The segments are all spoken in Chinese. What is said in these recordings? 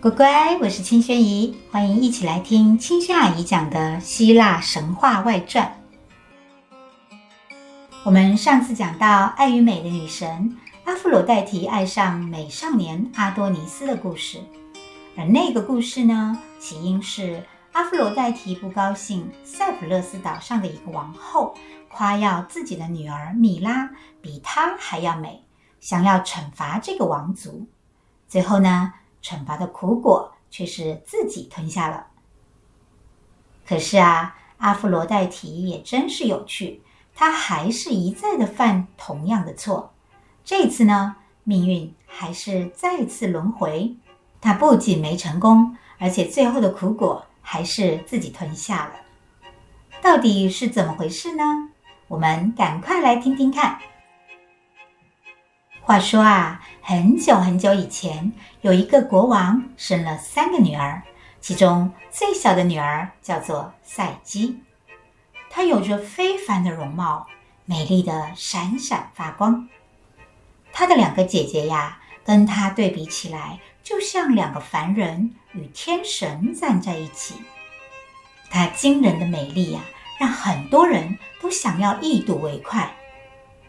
乖乖，我是青萱姨，欢迎一起来听青萱阿姨讲的希腊神话外传。我们上次讲到爱与美的女神阿芙罗黛蒂爱上美少年阿多尼斯的故事，而那个故事呢，起因是阿芙罗黛提不高兴塞浦路斯岛上的一个王后夸耀自己的女儿米拉比她还要美，想要惩罚这个王族。最后呢，惩罚的苦果却是自己吞下了。可是啊，阿芙罗代提也真是有趣，她还是一再的犯同样的错。这次呢，命运还是再次轮回，她不仅没成功，而且最后的苦果还是自己吞下了。到底是怎么回事呢？我们赶快来听听看。话说啊，很久很久以前，有一个国王生了三个女儿，其中最小的女儿叫做赛姬，她有着非凡的容貌，美丽的闪闪发光。她的两个姐姐呀，跟她对比起来，就像两个凡人与天神站在一起。她惊人的美丽呀，让很多人都想要一睹为快。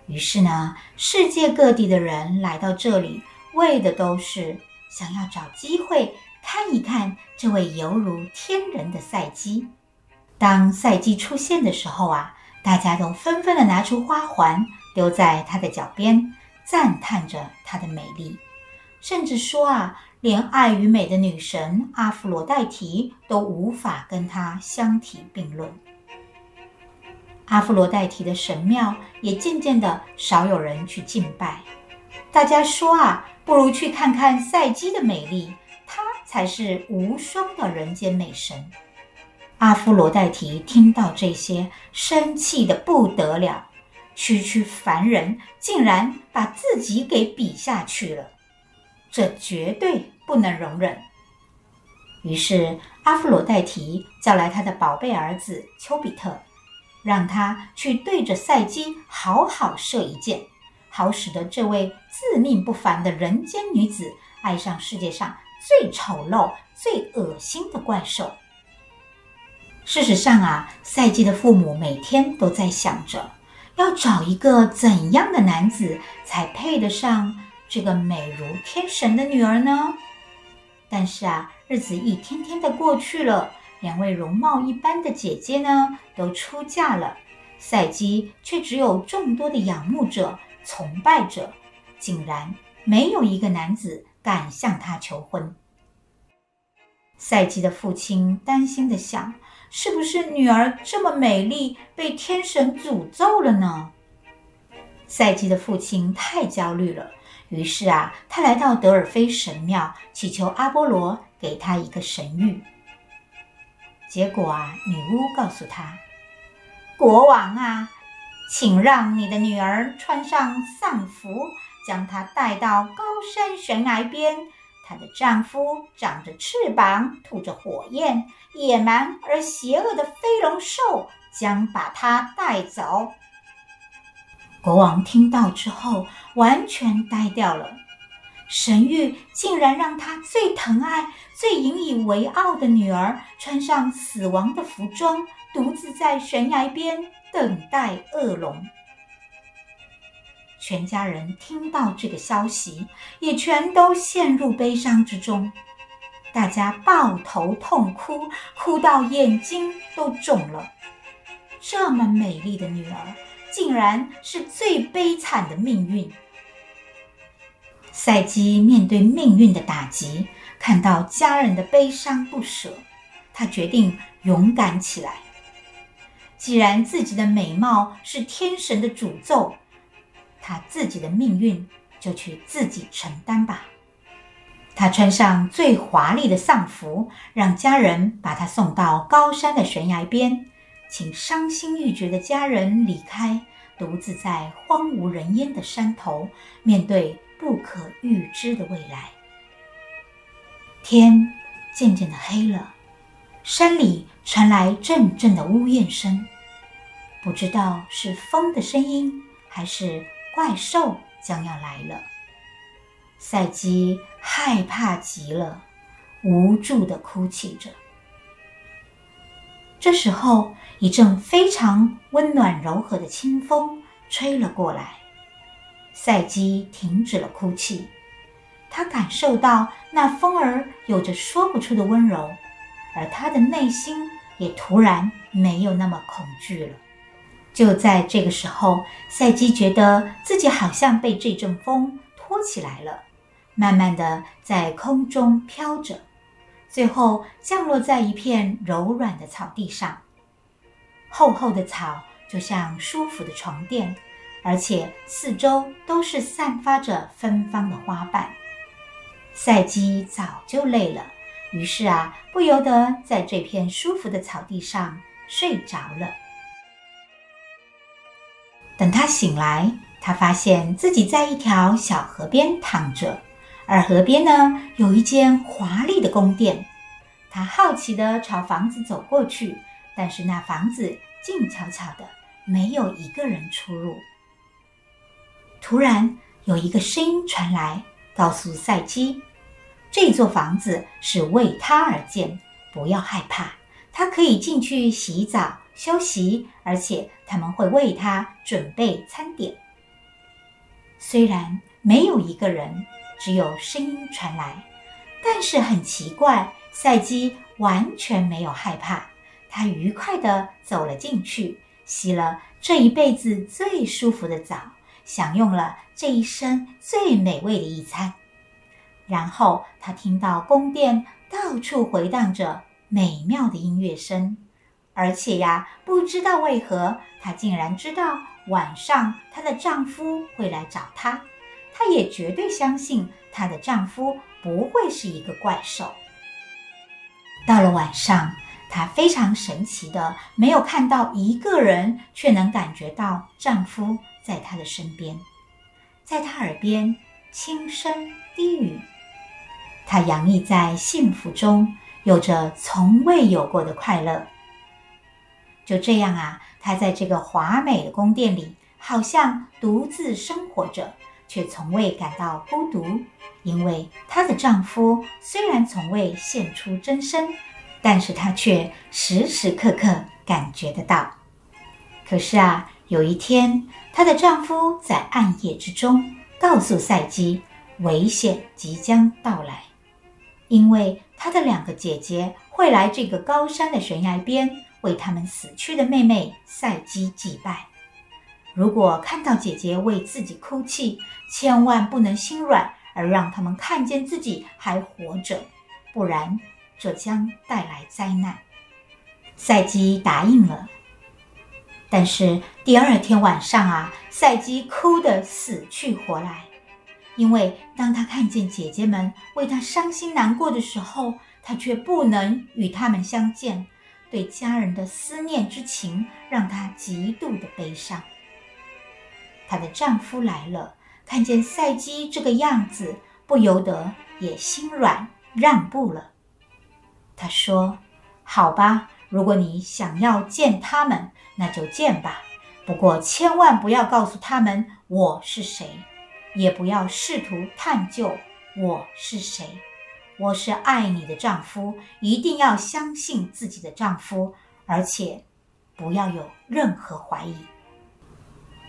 于是呢，世界各地的人来到这里，为的都是想要找机会看一看这位犹如天人的赛姬。当赛姬出现的时候啊，大家都纷纷的拿出花环丢在她的脚边，赞叹着她的美丽，甚至说啊，连爱与美的女神阿芙罗黛蒂都无法跟她相提并论。阿芙罗黛蒂的神庙也渐渐的少有人去敬拜，大家说啊，不如去看看赛姬的美丽，她才是无双的人间美神。阿芙罗黛蒂听到这些，生气得不得了，区区凡人竟然把自己给比下去了，这绝对不能容忍。于是阿芙罗黛蒂叫来他的宝贝儿子丘比特。让他去对着赛姬好好射一箭，好使得这位自命不凡的人间女子爱上世界上最丑陋、最恶心的怪兽。事实上啊，赛季的父母每天都在想着，要找一个怎样的男子才配得上这个美如天神的女儿呢？但是啊，日子一天天的过去了。两位容貌一般的姐姐呢，都出嫁了，赛姬却只有众多的仰慕者、崇拜者，竟然没有一个男子敢向她求婚。赛姬的父亲担心地想：是不是女儿这么美丽，被天神诅咒了呢？赛姬的父亲太焦虑了，于是啊，他来到德尔菲神庙，祈求阿波罗给他一个神谕。结果啊，女巫告诉他：“国王啊，请让你的女儿穿上丧服，将她带到高山悬崖边。她的丈夫长着翅膀，吐着火焰，野蛮而邪恶的飞龙兽将把她带走。”国王听到之后，完全呆掉了。神谕竟然让他最疼爱、最引以为傲的女儿穿上死亡的服装，独自在悬崖边等待恶龙。全家人听到这个消息，也全都陷入悲伤之中。大家抱头痛哭，哭到眼睛都肿了。这么美丽的女儿，竟然是最悲惨的命运。赛基面对命运的打击，看到家人的悲伤不舍，他决定勇敢起来。既然自己的美貌是天神的诅咒，他自己的命运就去自己承担吧。他穿上最华丽的丧服，让家人把他送到高山的悬崖边，请伤心欲绝的家人离开，独自在荒无人烟的山头面对。不可预知的未来，天渐渐的黑了，山里传来阵阵的呜咽声，不知道是风的声音，还是怪兽将要来了。赛姬害怕极了，无助的哭泣着。这时候，一阵非常温暖柔和的清风吹了过来，赛基停止了哭泣。他感受到那风儿有着说不出的温柔，而他的内心也突然没有那么恐惧了。就在这个时候，赛基觉得自己好像被这阵风托起来了，慢慢的在空中飘着，最后降落在一片柔软的草地上。厚厚的草就像舒服的床垫，而且四周都是散发着芬芳的花瓣。赛姬早就累了，于是啊，不由得在这片舒服的草地上睡着了。等他醒来，他发现自己在一条小河边躺着，而河边呢，有一间华丽的宫殿。他好奇地朝房子走过去，但是那房子静悄悄的，没有一个人出入。突然，有一个声音传来，告诉赛基。这座房子是为他而建，不要害怕，他可以进去洗澡、休息，而且他们会为他准备餐点。虽然没有一个人，只有声音传来，但是很奇怪，赛基完全没有害怕，他愉快地走了进去，洗了这一辈子最舒服的澡，享用了这一生最美味的一餐。然后他听到宫殿到处回荡着美妙的音乐声，而且呀，不知道为何，她竟然知道晚上她的丈夫会来找她。她也绝对相信她的丈夫不会是一个怪兽。到了晚上，她非常神奇的没有看到一个人，却能感觉到丈夫在她的身边，在她耳边轻声低语。她洋溢在幸福中，有着从未有过的快乐。就这样啊，她在这个华美的宫殿里，好像独自生活着，却从未感到孤独，因为她的丈夫虽然从未现出真身，但是她却时时刻刻感觉得到。可是啊，有一天，她的丈夫在暗夜之中告诉赛姬，危险即将到来。因为她的两个姐姐会来这个高山的悬崖边，为他们死去的妹妹赛姬祭拜。如果看到姐姐为自己哭泣，千万不能心软，而让他们看见自己还活着，不然这将带来灾难。赛姬答应了。但是第二天晚上啊，赛姬哭得死去活来。因为当他看见姐姐们为他伤心难过的时候，他却不能与他们相见，对家人的思念之情让他极度的悲伤。她的丈夫来了，看见赛姬这个样子，不由得也心软让步了。他说：“好吧，如果你想要见他们，那就见吧。不过千万不要告诉他们我是谁。”也不要试图探究我是谁，我是爱你的丈夫，一定要相信自己的丈夫，而且不要有任何怀疑。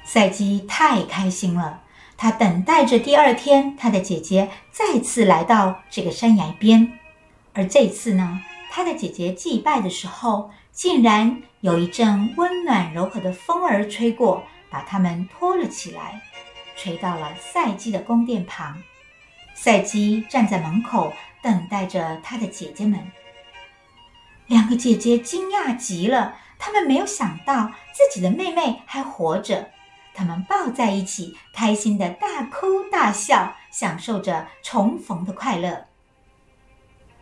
赛姬太开心了，她等待着第二天，她的姐姐再次来到这个山崖边，而这次呢，她的姐姐祭拜的时候，竟然有一阵温暖柔和的风儿吹过，把他们托了起来。吹到了赛姬的宫殿旁，赛姬站在门口等待着她的姐姐们。两个姐姐惊讶极了，她们没有想到自己的妹妹还活着，她们抱在一起，开心的大哭大笑，享受着重逢的快乐。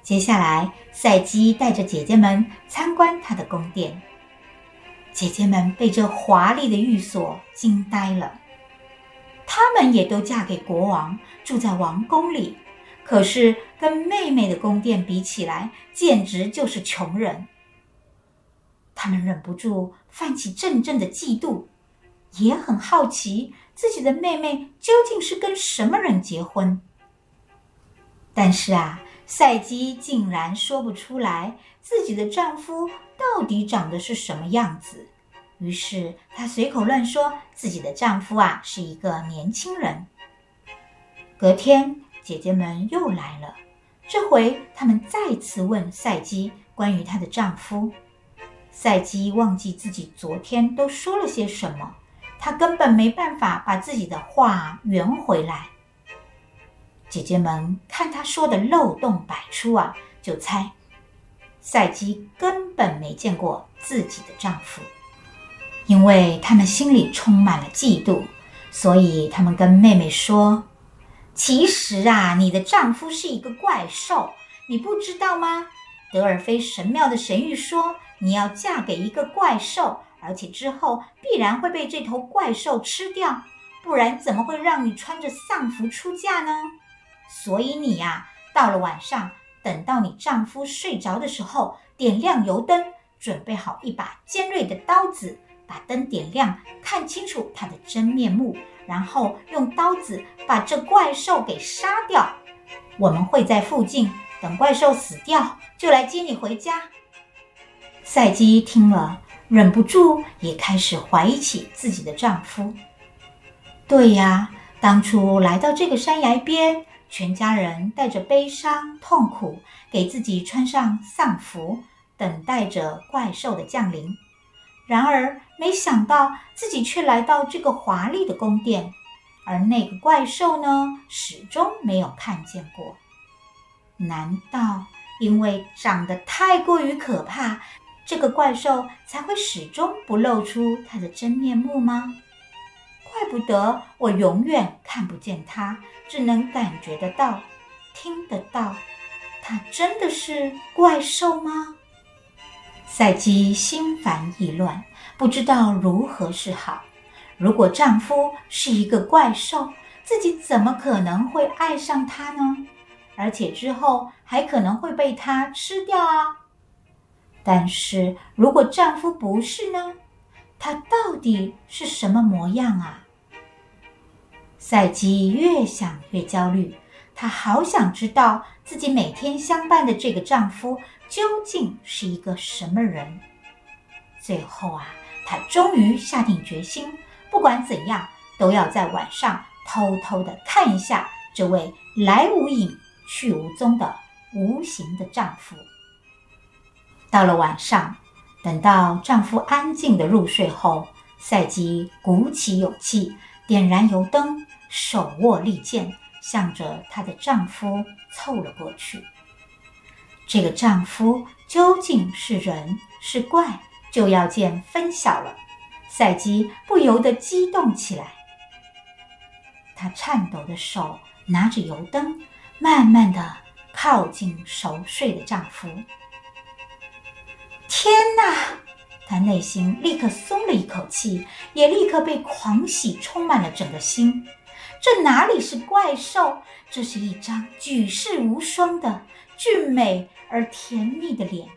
接下来，赛姬带着姐姐们参观她的宫殿，姐姐们被这华丽的寓所惊呆了。她们也都嫁给国王，住在王宫里。可是跟妹妹的宫殿比起来，简直就是穷人。她们忍不住泛起阵阵的嫉妒，也很好奇自己的妹妹究竟是跟什么人结婚。但是啊，赛姬竟然说不出来自己的丈夫到底长得是什么样子，于是她随口乱说自己的丈夫啊是一个年轻人。隔天，姐姐们又来了，这回她们再次问赛姬关于她的丈夫。赛姬忘记自己昨天都说了些什么，她根本没办法把自己的话圆回来。姐姐们看她说的漏洞百出啊，就猜赛姬根本没见过自己的丈夫。因为他们心里充满了嫉妒，所以他们跟妹妹说：“其实啊，你的丈夫是一个怪兽，你不知道吗？德尔菲神庙的神谕说，你要嫁给一个怪兽，而且之后必然会被这头怪兽吃掉，不然怎么会让你穿着丧服出嫁呢？”所以你呀，到了晚上，等到你丈夫睡着的时候，点亮油灯，准备好一把尖锐的刀子，把灯点亮，看清楚他的真面目，然后用刀子把这怪兽给杀掉。我们会在附近，等怪兽死掉，就来接你回家。赛姬听了，忍不住也开始怀疑起自己的丈夫。对呀，当初来到这个山崖边。全家人带着悲伤、痛苦，给自己穿上丧服，等待着怪兽的降临。然而，没想到自己却来到这个华丽的宫殿，而那个怪兽呢，始终没有看见过。难道因为长得太过于可怕，这个怪兽才会始终不露出它的真面目吗？怪不得我永远看不见他，只能感觉得到、听得到。他真的是怪兽吗？赛姬心烦意乱，不知道如何是好。如果丈夫是一个怪兽，自己怎么可能会爱上他呢？而且之后还可能会被他吃掉啊！但是如果丈夫不是呢？他到底是什么模样啊？赛姬越想越焦虑，她好想知道自己每天相伴的这个丈夫究竟是一个什么人。最后啊，她终于下定决心，不管怎样，都要在晚上偷偷的看一下这位来无影去无踪的无形的丈夫。到了晚上，等到丈夫安静的入睡后，赛姬鼓起勇气，点燃油灯。手握利剑，向着她的丈夫凑了过去。这个丈夫究竟是人是怪，就要见分晓了。赛姬不由得激动起来，她颤抖的手拿着油灯，慢慢的靠近熟睡的丈夫。天哪！他内心立刻松了一口气，也立刻被狂喜充满了整个心。这哪里是怪兽？这是一张举世无双的俊美而甜蜜的脸。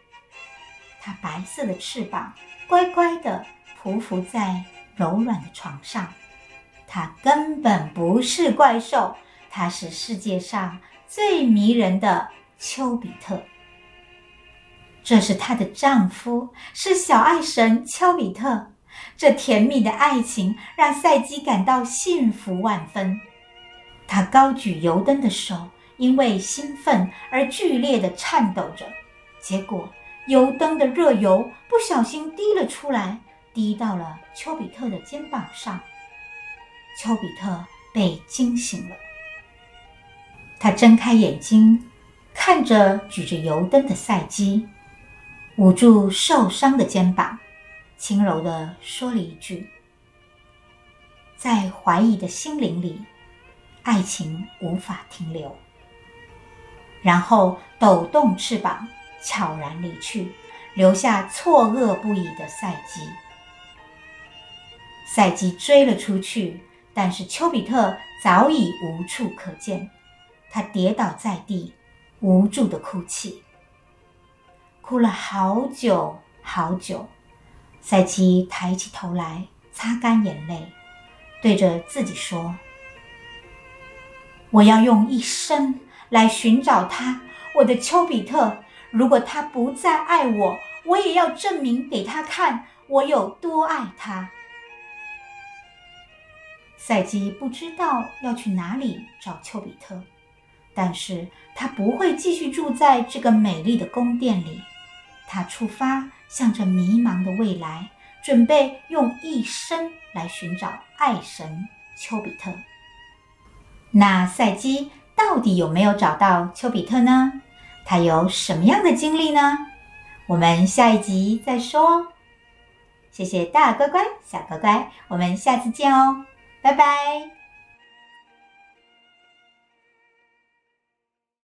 它白色的翅膀乖乖地匍匐在柔软的床上。它根本不是怪兽，它是世界上最迷人的丘比特。这是她的丈夫，是小爱神丘比特。这甜蜜的爱情让赛姬感到幸福万分。她高举油灯的手因为兴奋而剧烈地颤抖着，结果油灯的热油不小心滴了出来，滴到了丘比特的肩膀上。丘比特被惊醒了，他睁开眼睛，看着举着油灯的赛姬，捂住受伤的肩膀。轻柔地说了一句：“在怀疑的心灵里，爱情无法停留。”然后抖动翅膀，悄然离去，留下错愕不已的赛姬。赛姬追了出去，但是丘比特早已无处可见，他跌倒在地，无助地哭泣，哭了好久好久。赛姬抬起头来，擦干眼泪，对着自己说：“我要用一生来寻找他，我的丘比特。如果他不再爱我，我也要证明给他看我有多爱他。”赛姬不知道要去哪里找丘比特，但是他不会继续住在这个美丽的宫殿里。他出发，向着迷茫的未来，准备用一生来寻找爱神丘比特。那赛姬到底有没有找到丘比特呢？他有什么样的经历呢？我们下一集再说。谢谢大乖乖、小乖乖，我们下次见哦，拜拜。